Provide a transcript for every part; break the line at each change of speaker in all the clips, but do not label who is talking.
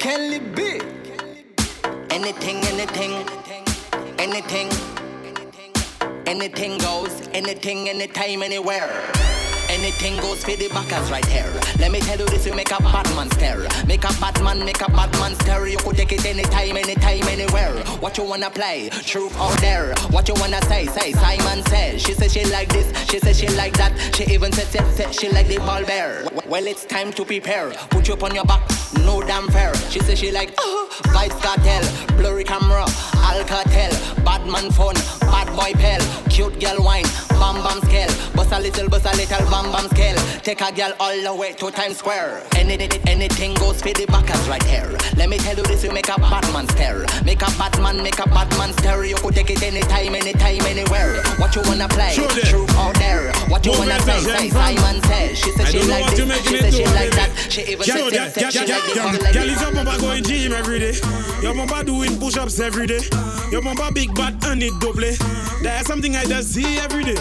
Kelly B. Anything, anything, anything, anything goes, anything, anytime, anywhere. Anything goes for the backers right here. Let me tell you this, you make a bad man stare. Make a bad man, make a bad man stare. You could take it anytime, anytime, anywhere. What you wanna play? Truth out there. What you wanna say? Say Simon says. She says she like this, she says she like that. She even says said, said she like the ball bear. Well, it's time to prepare. Put you up on your back, no damn fair. She says she like uh, Vybz Kartel, blurry camera, Alcatel, bad man phone, bad boy pal, cute girl wine, bam bam scale, bust a little, bust a little bam bam scale. Take a girl all the way to Times Square. Any, anything goes for the backers right here. Let me tell you this, you make a Batman stare. Make a Batman, make a Batman stare. You could take it anytime, anytime, anywhere. What you wanna play? Sure Truth out there. What you wanna say? Say Simon says. She said she like this. She said she like that. She even said she like this.
Girl, is your mama going gym every day? Your mama doing push-ups every day. Your mama big butt and it double. That's something I just see every day.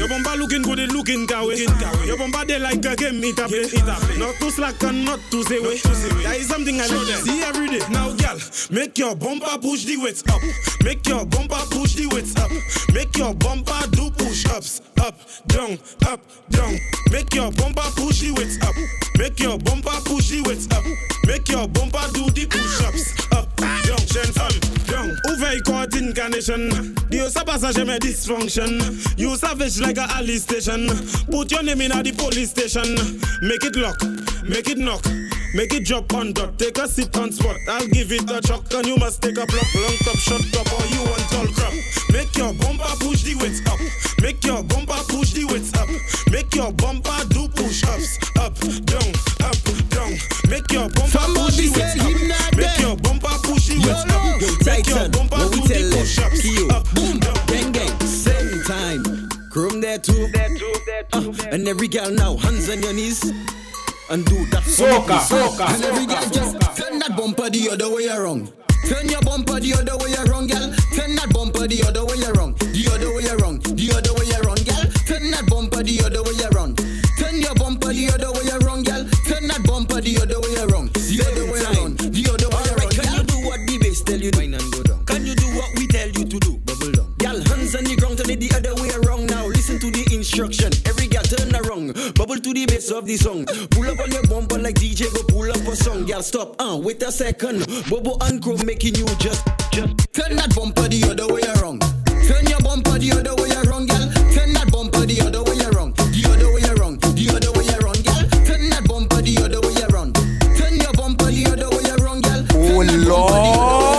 Your bumper looking good, it looking kawe. Your bumper they like a game meet up Not too slack and not too say way. That is something I to see every day. Now, girl, make your bumper push the weights up. Make your bumper push the weights up. Make your bumper do push-ups. Up, down, up, down. Make your bumper push the weights up. Make your bumper push the weights up. Make your bumper do the push-ups. Up, down, shen fam, down. Ouvert court incarnation. Dieu ça passe jamais dysfunction. You savage like a alley station. Put your name in at the police station. Make it lock, make it knock. Make it drop on dot, take a sit on spot. I'll give it a chuck, and you must take a block, long top, shut up, or you want tall crap. Make your bumper push the weights up. Make your bumper push the weights up. Make your bumper do push ups, up, down, up, down. Make your bumper push the weights up. Make your bumper push the weights up. Make your bumper do the push ups, up, down.
Too. Uh, and every girl now, hands on your knees and do that
soca, soca,
And every girl just turn that bumper the other way around. Turn your bumper the other way around, girl. Turn that bumper the other way around. The other way around. The other way around, girl. Turn that bumper the other way around. Turn your bumper the other way around, girl. Turn that bumper the other way instruction. Every girl turn around. Bubble to the bass of the song. Pull up on your bumper like DJ, go pull up a song. Girl, stop. Uh, wait a second. Bobo and Crow making you just, just turn that bumper the other way around. Turn your bumper the other way around, girl. Turn that bumper the other way around. The other way around. The other way around, girl. Turn that bumper the other way around. Turn your bumper the other way around, girl.
Oh Lord.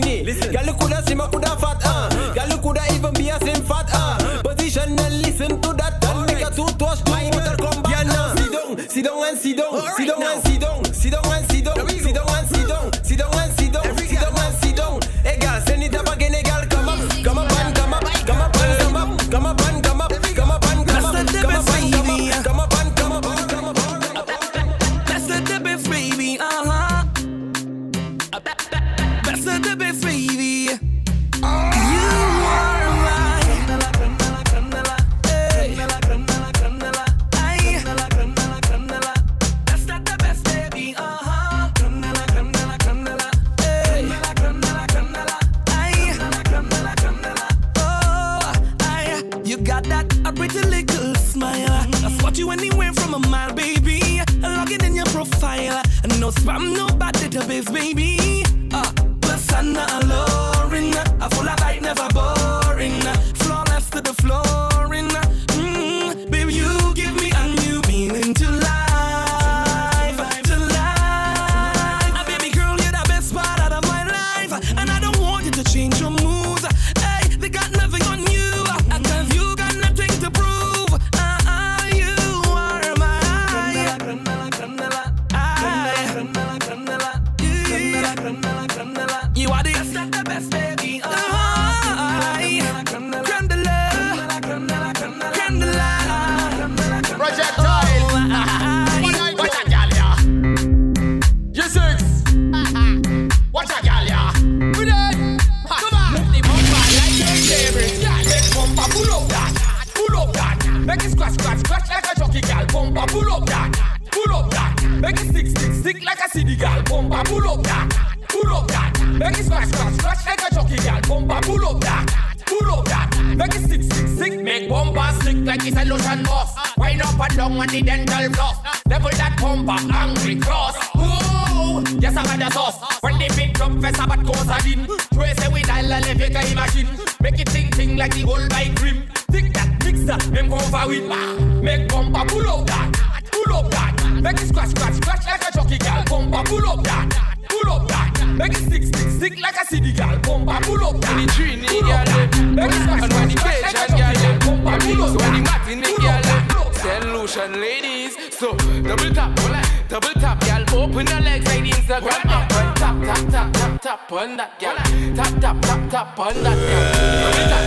Mix it trini. Listen, girl, you coulda
Tap, tap, tap, on that, girl. Double tap,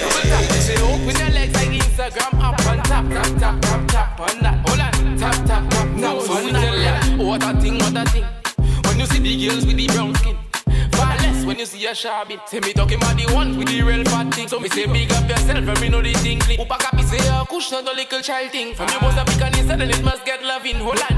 double tap. Say open your legs like Instagram up and tap, tap, tap, tap, tap on that. Hold on, tap, tap, tap, tap on that, girl. What a thing, what a thing. When you see the girls with the brown skin. Far less when you see a shabby. Say me talking about the ones with the real fat thing. So me say big up yourself and me know the thing. Upa copy say a kush not a little child thing. From your boss a pick and said it must get loving. Hold on,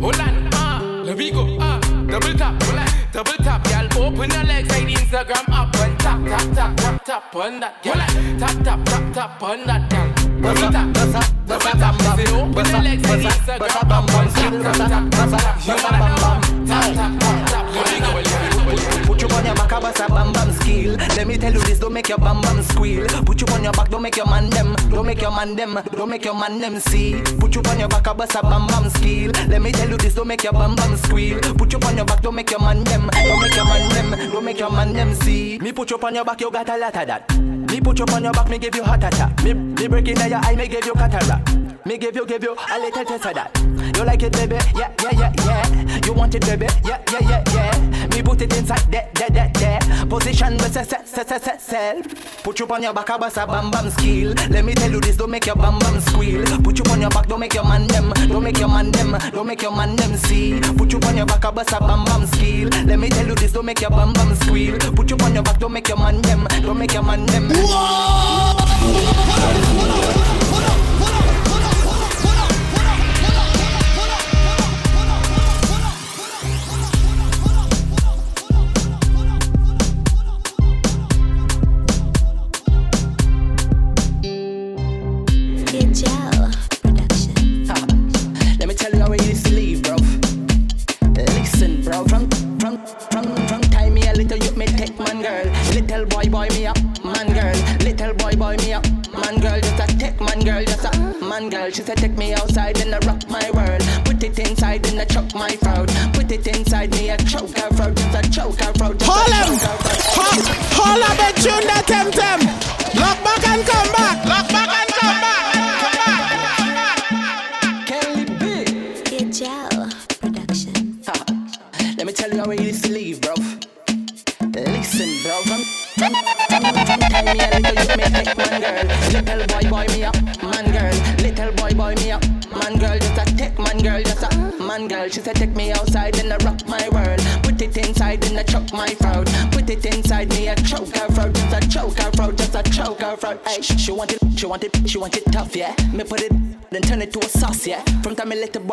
hold on, ah, let me go, ah, double tap, hold on, double tap, girl. Open your legs like the Instagram up and tap, tap, tap, tap, tap on that, girl. Tap, tap, tap, tap on that, girl. Double tap, double tap, say open your legs like the Instagram up and tap, tap, tap, tap, tap. You wanna tap, tap, tap, tap. Let me go, let me go.
Put you on your back, I bust a bam bam skill. Let me tell you this, don't make your bam bam squeal. Put you on your back, don't make your man them, don't make your man them, don't make your man them see. Put you on your back, I bust a bam bam skill. Let me tell you this, don't make your bam bam squeal. Put you on your back, don't make your man them, don't make your man them, don't make your man them see. Me put you on your back, you got a lot of that. Me put you on your back, me give you heart attack. Me, me break in your eye, me give you cataract. Me give you, give you a little taste of that. You like it, baby? Yeah, yeah, yeah, yeah. You want it, baby? Yeah, yeah, yeah, yeah. Me put it inside there, there, there, there. Position, but set, set, set, set, set. Put you on your back, I bust a bam bam skill. Let me tell you this, don't make your bam bam squeal. Put you on your back, don't make your man them, don't make your man them, don't make your man them see. Put you on your back, I bust a bam bam skill. Let me tell you this, don't make your bam bam squeal. Put you on your back, don't make your man them, don't make your man them.
Gel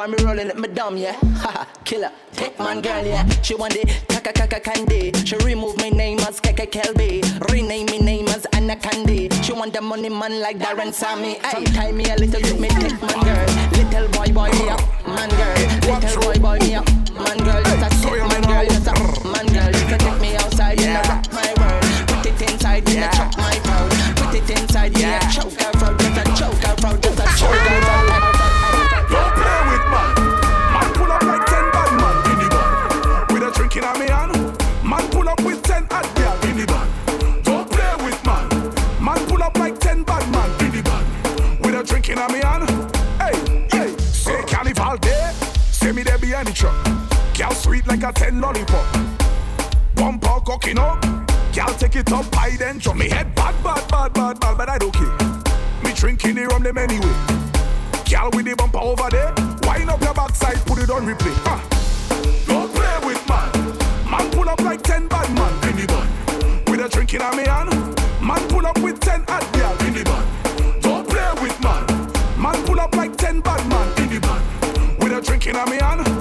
time me rolling it, me dumb, yeah. Haha, killer, take man girl, yeah. She want it, kaka kaka candy. She remove my name as Keke Kelby, rename me name as Anna Candy. She want the money man like Darren Sammy. Ay, tie me a little bit, me take man girl. Little boy boy me up, man girl. Little boy boy me up, man girl. Just a take man girl, just a picture. Girl
sweet like a ten lollipop. Bumper cocking up. Girl take it up high then drop me head bad bad bad bad bad bad, but I don't care. Me drinking the rum them anyway. Girl with the bumper over there. Wind up your backside, put it on replay. Uh. Don't play with man. Man pull up like ten bad man in the band. With a drink in a me hand. Man pull up with ten at girl in the band. Don't play with man. Man pull up like ten bad man in the band. With a drink in a me hand.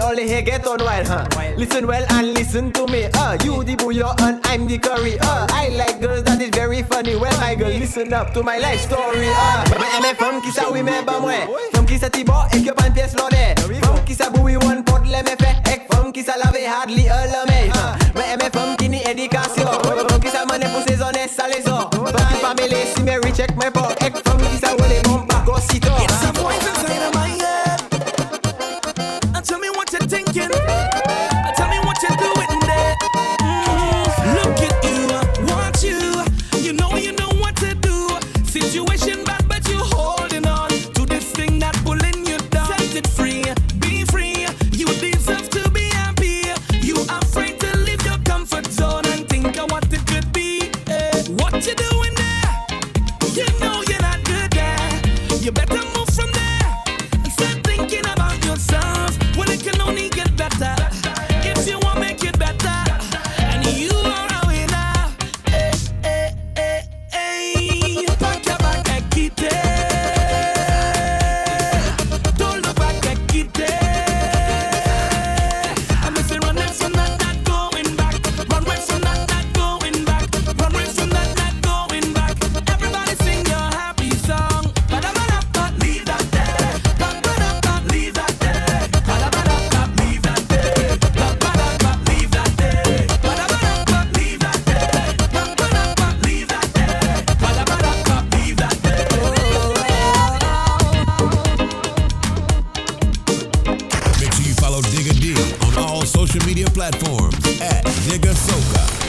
we only hear on wild, huh? Listen well and listen to me, uh. You the booyah and I'm the curry, uh. I like girls that is very funny. Well, my girl, listen up to my life story, uh. Mwen eme fom ki sa wime ba mwen. Fom ki ek yo pan piyes lode. From ki sa boui wan pot le me fe. Ek from ki lave hardly a la me, huh? Mwen eme fom ki ni edikasyon. Fom ki mane pou sezone sa lezo. Fom mele si me recheck
my
po. Soca.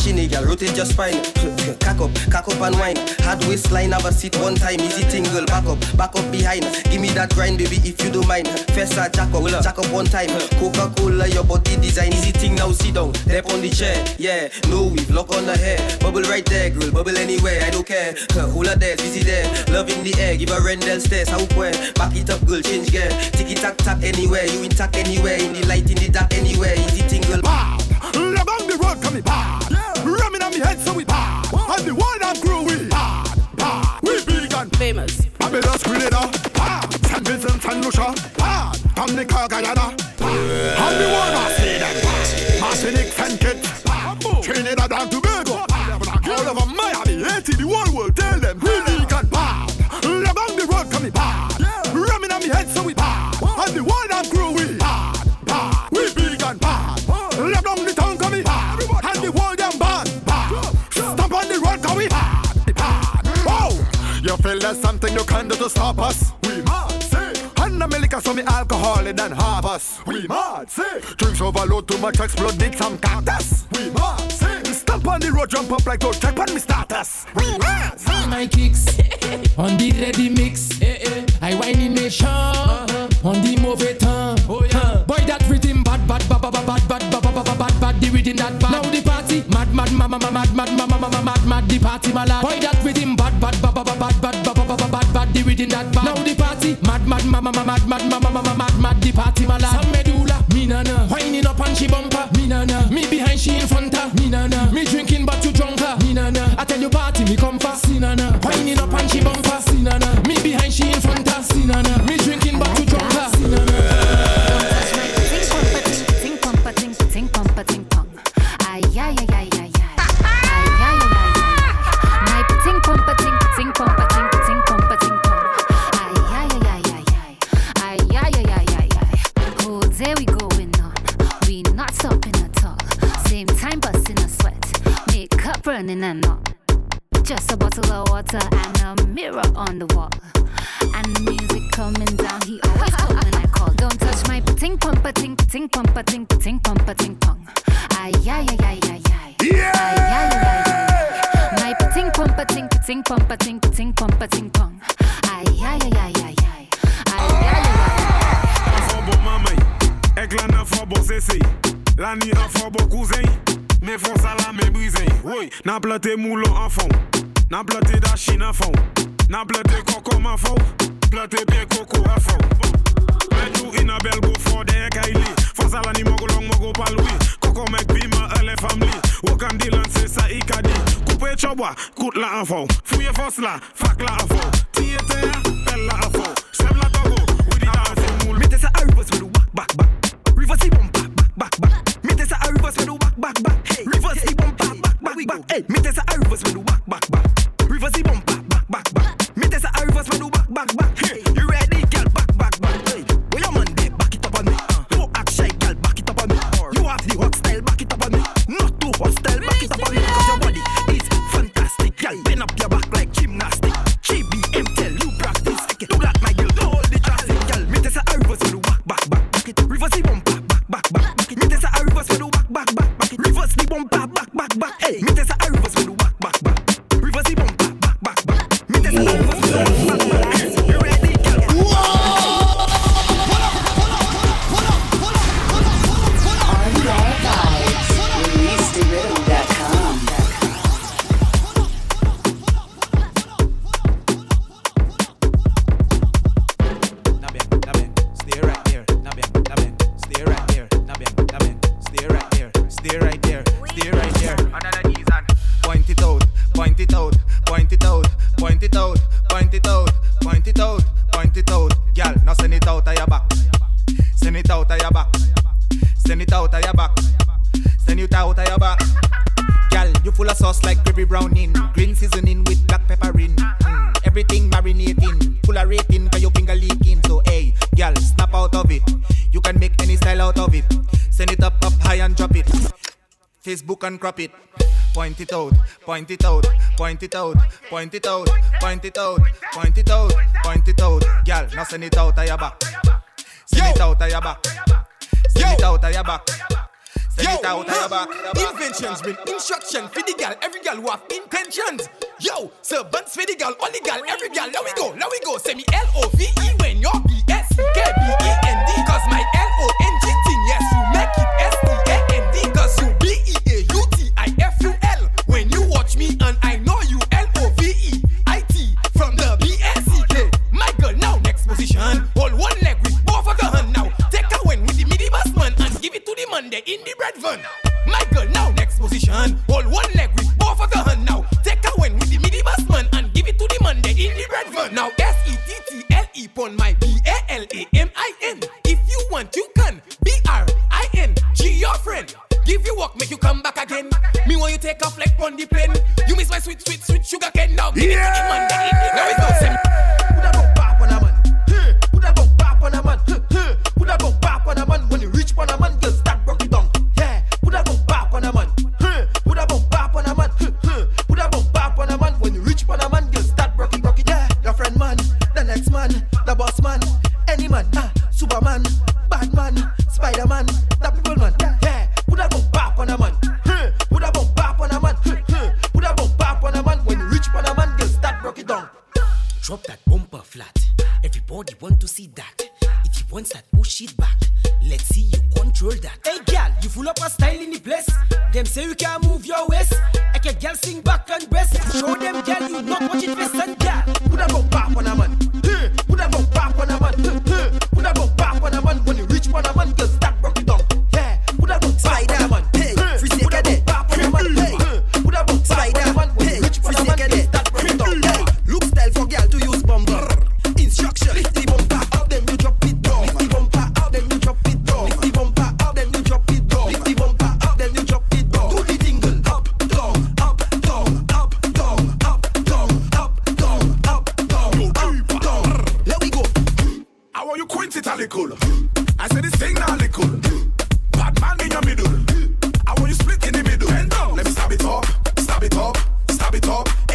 A
shinny girl, rotate your spine. Cock up, cock up and wine. Hard waistline, have a seat one time. Easy tingle, back up, back up behind. Give me that grind, baby, if you don't mind. First I jack up, jack up one time. Coca Cola, your body design. Easy thing now, sit down, step on the chair. Yeah, no weave, lock on the hair. Bubble right there, girl, bubble anywhere. I don't care. Hold her there, busy there. Love in the air, give her Rendell stairs. How where? Back it up, girl, change gear. Ticky tack tack anywhere. You intact anywhere. In the light, in the dark, anywhere. Easy tingle.
Bad.
Famous.
Barbados, Grenada. Bad. St. Vincent and Lucia. Bad. Dominica, Guyana. There's something you can do to stop us? We mad, say. And the liquor, so me alcohol it and half us. We mad, say. Drinks overload too much, exploded some cactus. We mad, say. Stamp on the road, jump up like don't check on me status. We mad, say.
my kicks on the ready mix. I whine in nation on the mauvais temps. Boy that rhythm bad bad bad bad bad bad bad bad bad bad bad the rhythm that bad. Now the party mad mad mad mad mad mad mad mad mad mad mad the party my lad. Boy that rhythm bad bad bad bad bad bad bad bad within that bar. Now the party, mad, mad, mama, mama, mad, mad, mama, mama, mad, mad, the party, my lad. Some medulla, me na na. Whining up on she bumper, me na na. Me behind she in front her, me na na. Me drinking but you drunk me na na. I tell you party, me come fast, me na na. Whining up
there we going on. We not stopping at all. Same time busting a sweat. Makeup running and all. Just a bottle of water and a mirror on the wall. And the music coming down, he always call when I call. Don't touch my ting pumpa ting ting pumpa ting ting pumpa ting pong. Ay ay ay ay ay ay.
Yeah.
Ay ay ay ay ay. My ting pumpa ting ting pumpa ting ting pumpa ting pong. Ay ay ay ay ah! ay ay. Ay ay ay ay.
An fò bon mamay, Ek la nan fò bo sese, la ni an fò bo kouzen Men fò sa la men brizen Woy, nan plante moulon an fò Nan plante dashi nan fò Nan plante koko man fò Plante ben koko an fò Men jou ina bel go fò deye ka ili Fò sa la ni mogo long mogo palwi Koko mek bima ele famli Wokan di lan se sa ikadi Koupe chobwa, kout la an fò Fouye fòs la, fak la an fò Tiye teya, pel la an fò Seb la togo, widi la an fò
Mete sa aripos wè do wak bak bak Reverse the bumper back back back. Mete sa a reverse with the whack back back. Hey, reverse the bumper back back back. Hey, mete sa a reverse with the whack back back. Reverse the bumper back back back. Mete sa a reverse with the whack back back. Hey, you ready, girl? Back back back. Hey, your man there? Back it up on me. Don't act shy, girl. Back it up on me. You have the hot style. Back it up on me. Not too hot style. Back it up on me. Cause your body is fantastic, girl. Bend up your back
crop it. Point it out, point it out, point it out, point it out, point it out, point it out, point it out. Girl, now send it out of your back. Send it out of your back. Send it out of your back. Send it out of your back.
Inventions bring instruction for the girl, every girl who have intentions. Yo, servants for the girl, only girl, every girl. Let we go, let we go. Say me L O V E when you're B S K B E N D. Cause my L I know you L O V E I T from the B S C K. Girl, now next position. Hold one leg with both of your hand now. Take a win with the midi bus man and give it to the man there in the bread van. Girl, now next position. Hold one leg with both of your hand now. Take a win with the midi bus man and give it to the man there in the bread van. Now S E T T L E pon my sweet, sweet, sweet sugar cane. Now give
stab it up.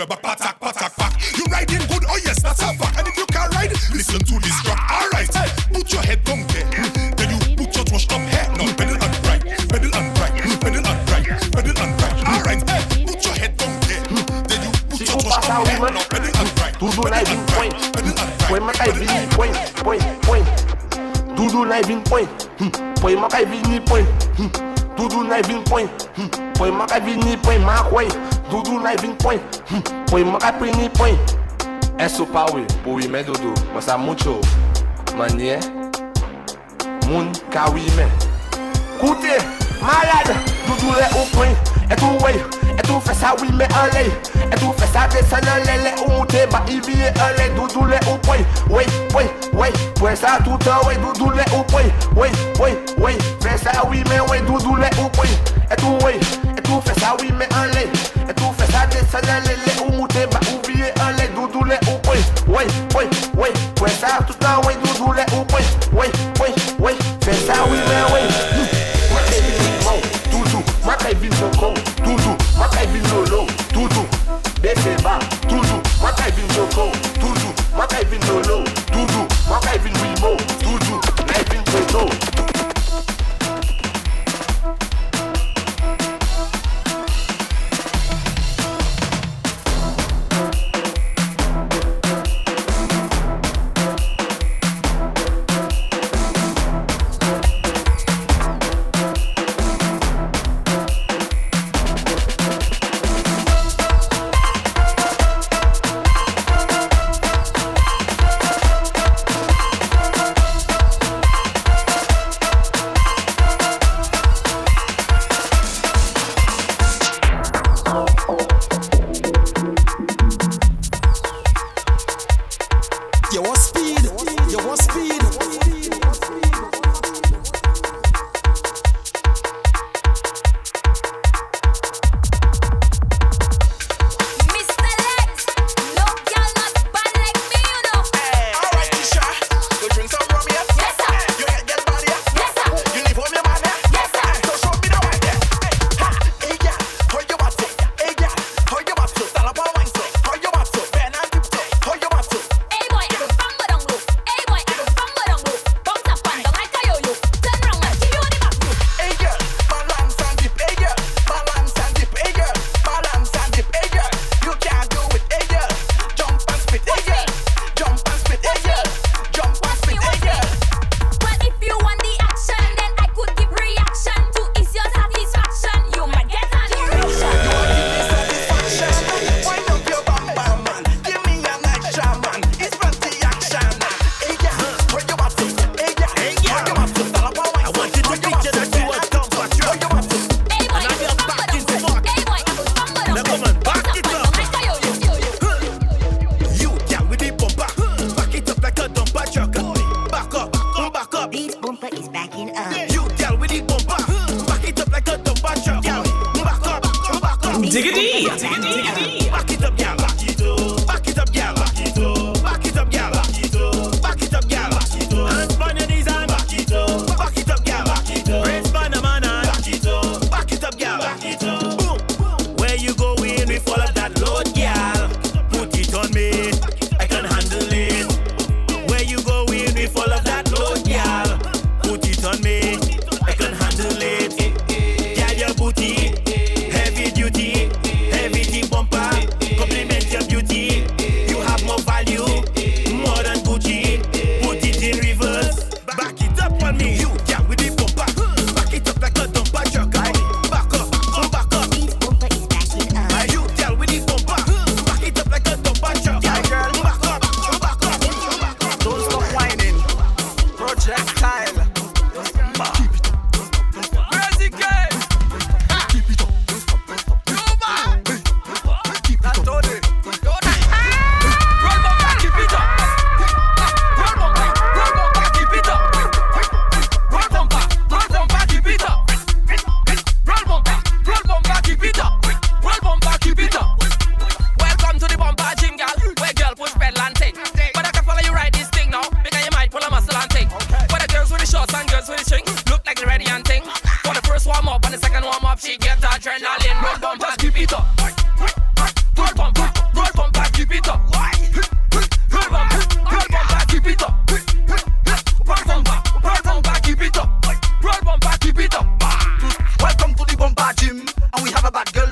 rubber, patak, patak, pack. You riding good? Oh yes, that's a fact. And if you can ride, listen to this track. Alright, hey, put your head down there. Then you put your trust up here. Now pedal and right, pedal and right, pedal and right, pedal and right. Alright, hey, put your head down there. Then you put your trust up here. Now pedal and right.
Tudo na
vim
point, põe uma caivinha, põe, põe, põe. Tudo na. Doudou nay vin poin, hmm, poin maka vini poin makway Doudou nay vin poin, hmm, poin maka prini poin Eso pawe, pou wime doudou, mwasa moucho Manye, moun ka wime Koute, malade, doudou le ou poin Etou wey, etou fesa wime anley Etou fesa desan anley, le ou mute ba ibye anley Doudou le ou poin, wey, wey oui, fais ça tout le oui, doudou les ou oui, oui, oui, oui, fais ça oui, mais oui, doudou les ou oui, et tout oui, et tout fais ça oui, mais en lait, et tout fais ça descendre les les ou mouté, bah oublier en lait, doudou les ou oui, oui, oui, oui, fais ça
tout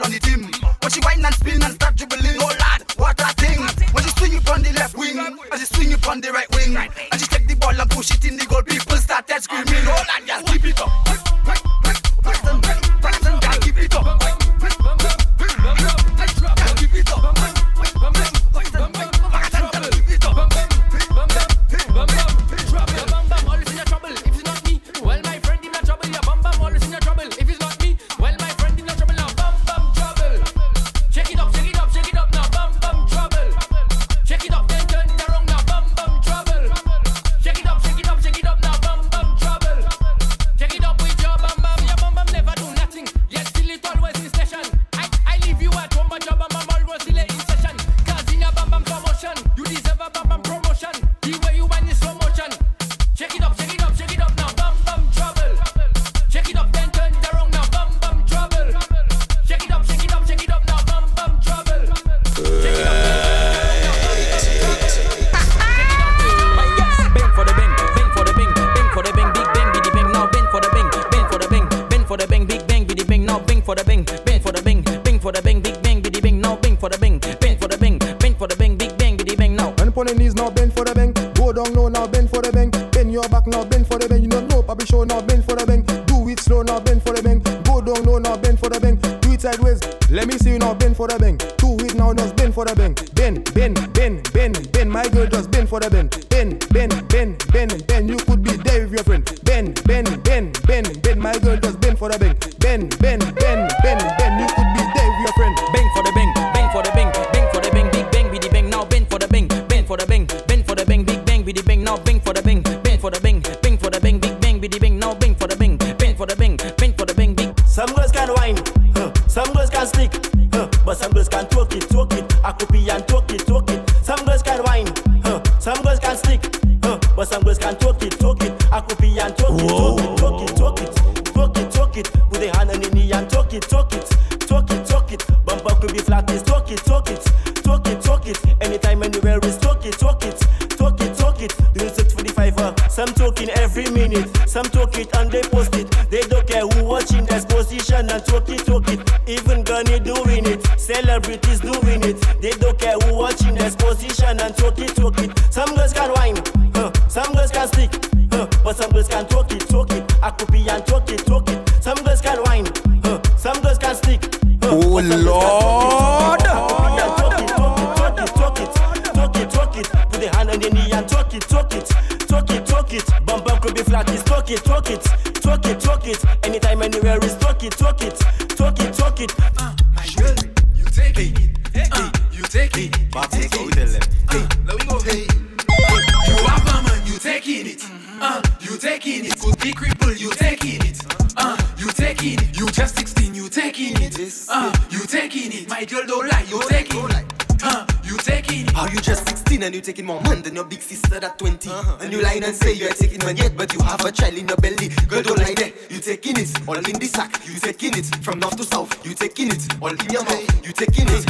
on the
team.
been for the bang.
but
you have a
child in your belly. Girl, don't lie there. You taking it all in the sack. You taking it from north to south. You taking it all in your mouth. You taking it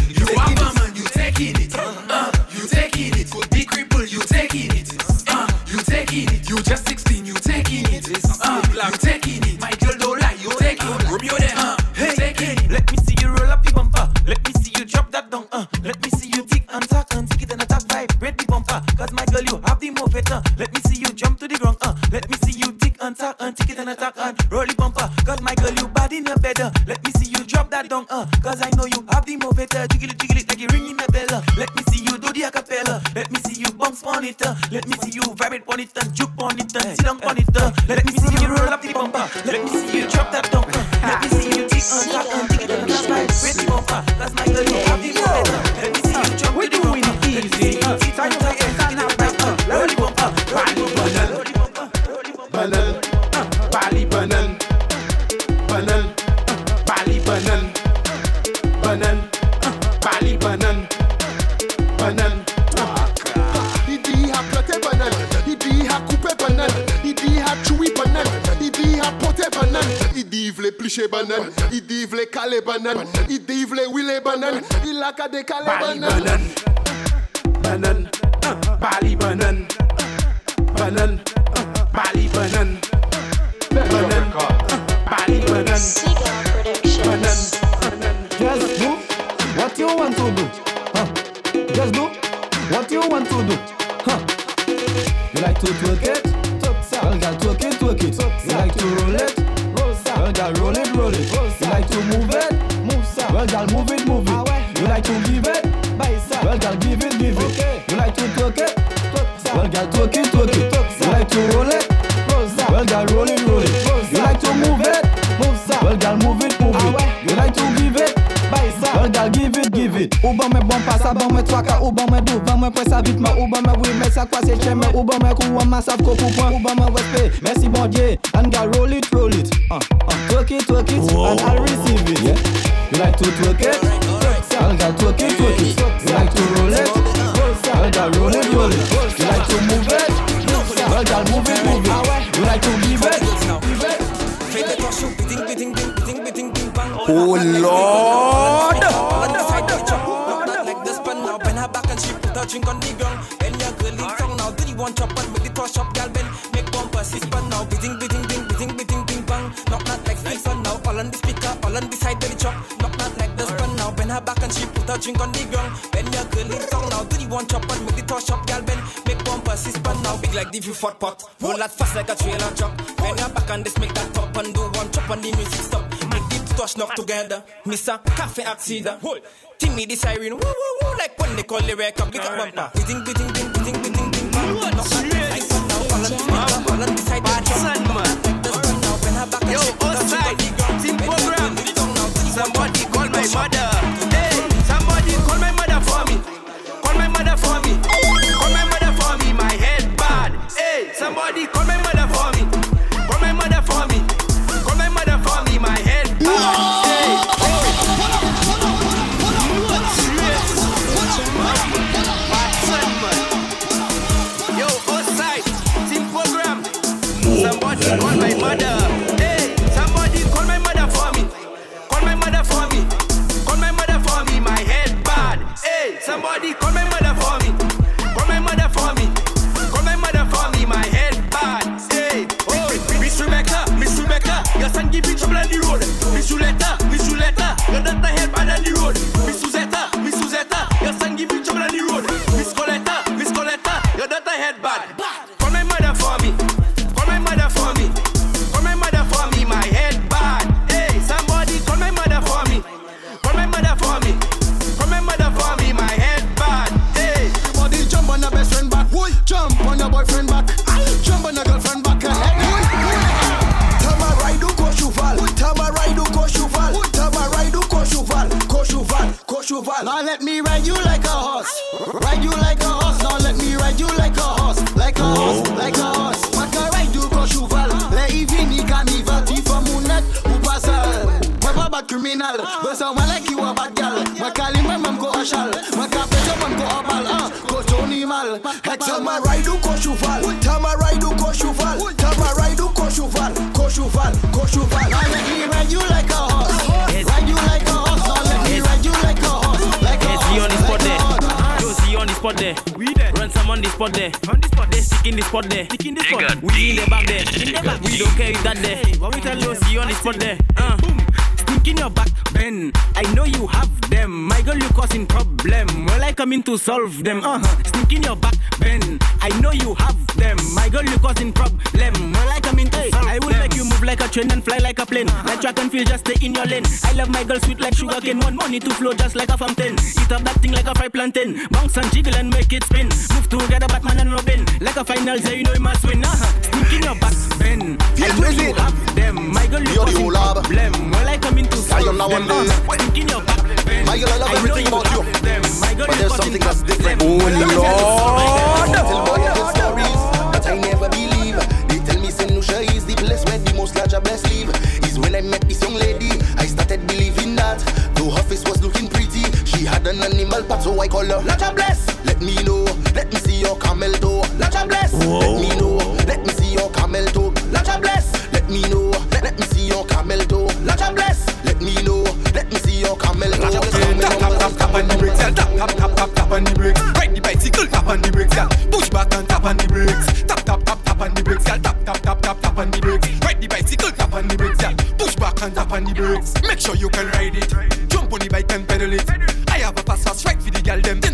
Il a
ka Bali banan. banan, banan, uh, Bali banan, banan,
uh,
Bali
banan,
banan, uh, Bali banan, banan.
Just do what you want to do. Huh. Just do what you want to do. Huh. You like to twerk it? Well, girl, twerk it, twerk it. You like to roll it? Well, girl, roll it, roll it. You like to move it? Well, girl, move it, move it. Like to give it? Well, girl, give it, give it. You like to twerk it? Well, girl, twerk it, twerk it. You like to roll it? Well, girl, roll it, roll it. You like to move it? Well, girl, move it, move it. You like to give it? Well, girl, give it, give it. Ou ban me bon pas, ban me twaka, ou ban me dou, ban me presse vite, mais ou ban me oui, mais ça quoi c'est cher, mais ou ban me kou, ma sav ko pou point, ou ban me respect. Merci bon Dieu, and girl, roll it, roll it. Uh, uh, twerk it, twerk it, and I'll receive it. Yeah. You like to twerk it?
Drink on the ground. Bend your girl in song now. Do the one chop and make the torch up, girl bend. Make bumper six, now big like the view fort pot. Roll that fast like a trailer truck. Bend your back and this make that top and do one chop and the music stop. Make the touch knock together. Miss a cafe accident. Timmy the siren. Woo woo woo like when they call the record. Big up bumper. Biting biting biting biting biting biting bang. Knock that like that now.
Spot there. We there. Run some on the spot there. On the spot. They stick in the spot there. Stick in the spot. We in the back there. In the back. We don't care if that there. What we tell you? See you on the spot there. Uh. Stick in your back, Ben. I know you have them. My girl, you causing problem. Well, I come in to solve them. Uh huh. Stick in your back, Ben. I know you have them. My girl, you causing problem. Well, I come in to solve I will make you move like a train and fly like a plane. Like track and field, just stay in your lane. I love my girl sweet like sugar cane. Want money to flow just like a fountain. Eat up that thing like a fried plantain. Bounce and jiggle and make it spin. Move together, Batman and Robin. Like a final, say you know you must win. Uh-huh. Stick in your back, Ben. I know you have them. My girl, you
You're the
causing
whole lab.
problem. Well, I come into
I am now one day.
Stick in your back, Ben.
My girl, I love everything about you.
have them. My girl,
But there's something that's different. Oh, Lord. Tell your stories that I never believe. They tell me Saint Lucia is the place where the most larger best live. Is when I met this young lady, I started believing that. Though her face was looking pretty, she had an animal part, so I call her Laja Bless. Let me know, let me see your camel toe. Laja Bless. Let me know, let me see your camel toe. Laja Bless. Let me know, let, me see your camel toe. Laja Bless. Let me know, let me see your camel toe.
Tap, tap, tap, tap on the brakes. Tap, tap, tap, tap, tap on the brakes. Ride the bicycle, tap on the brakes. Push back and tap on the brakes. Tap, tap, tap, tap on the brakes. Tap, tap, tap, tap, tap on the brakes. Ride the bicycle, tap on the brakes. Push back and tap on the brakes. Make sure you can ride it. Jump on the bike and pedal it. I have a fast fast ride for the gal them.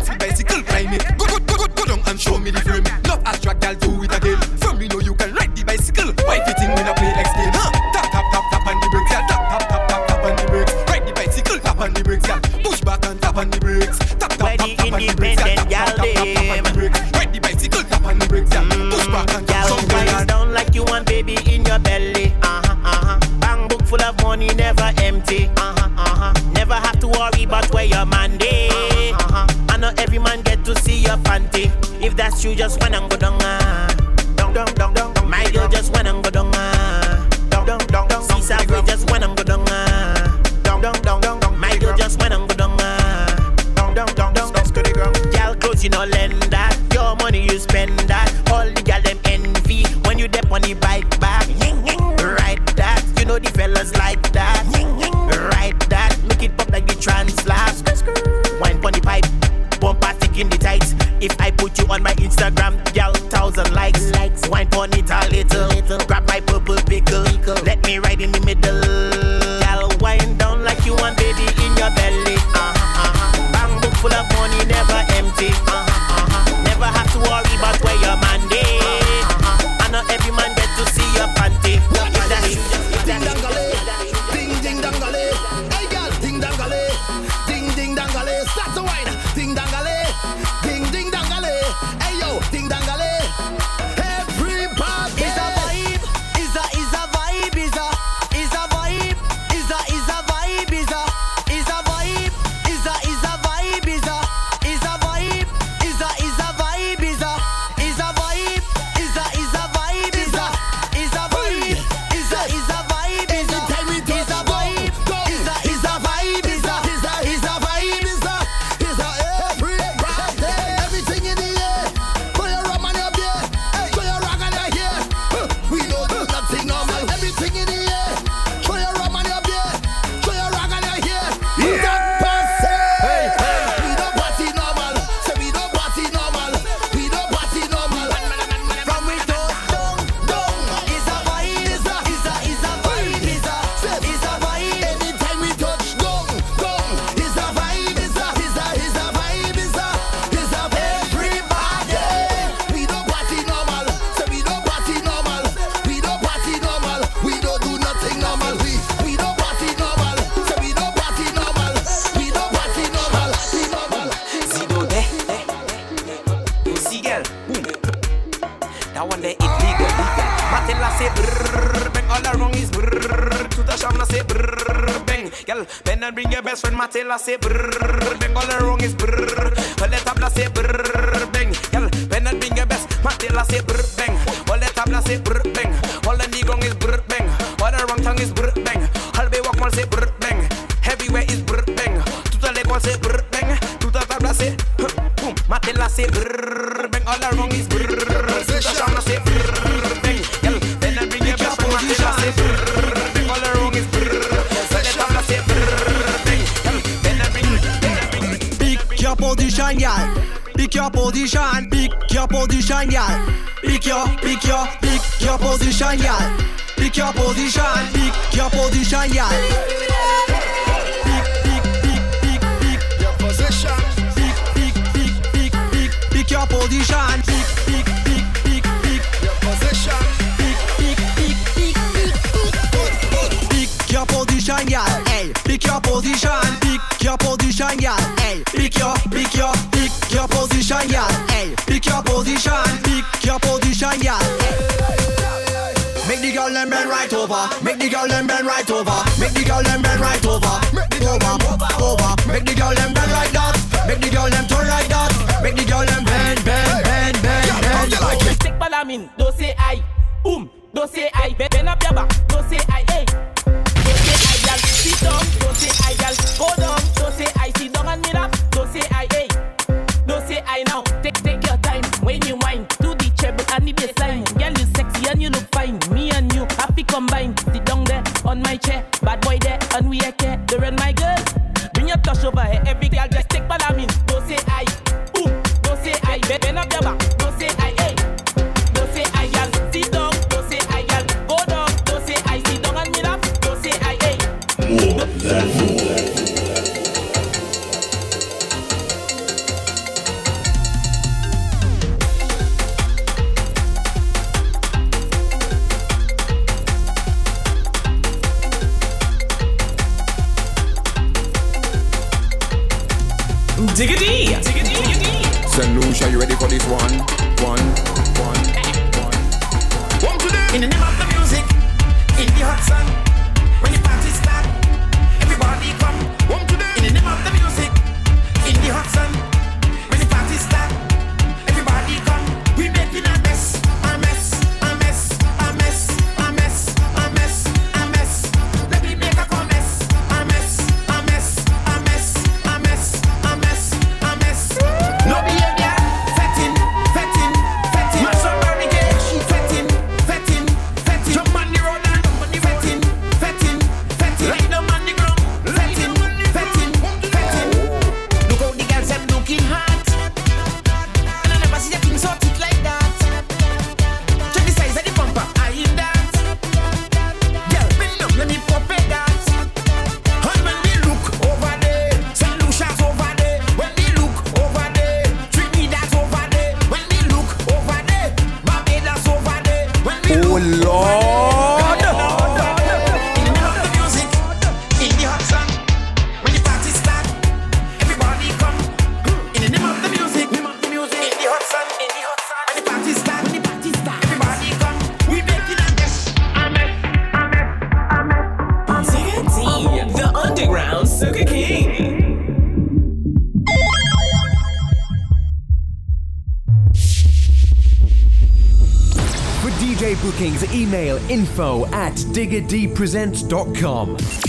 position gel Pick your pick your pick your position gel Pick your position pick your position gel Pick pick pick pick pick
your position
Pick pick pick pick pick pick your position Pick pick pick pick pick
your position
Pick pick pick pick pick pick
your position gel Hey pick your position pick your position gel over. Make the girl them bend right over. Make the girl them bend right over. Over, over. Make the girl them bend like that. Make the girl them turn like that. Make the girl them bend, bend, bend, bend, bend.
Take balamin, don't say I. Boom, don't say I. Bend up your back.
St. Lucia, you ready for this one? One, one, one,
one. One today.
In the name of the music, in the hot sun, when the party start, everybody come.
One today.
In the name of the music, in the hot sun.
info at diggerdeepresents.com.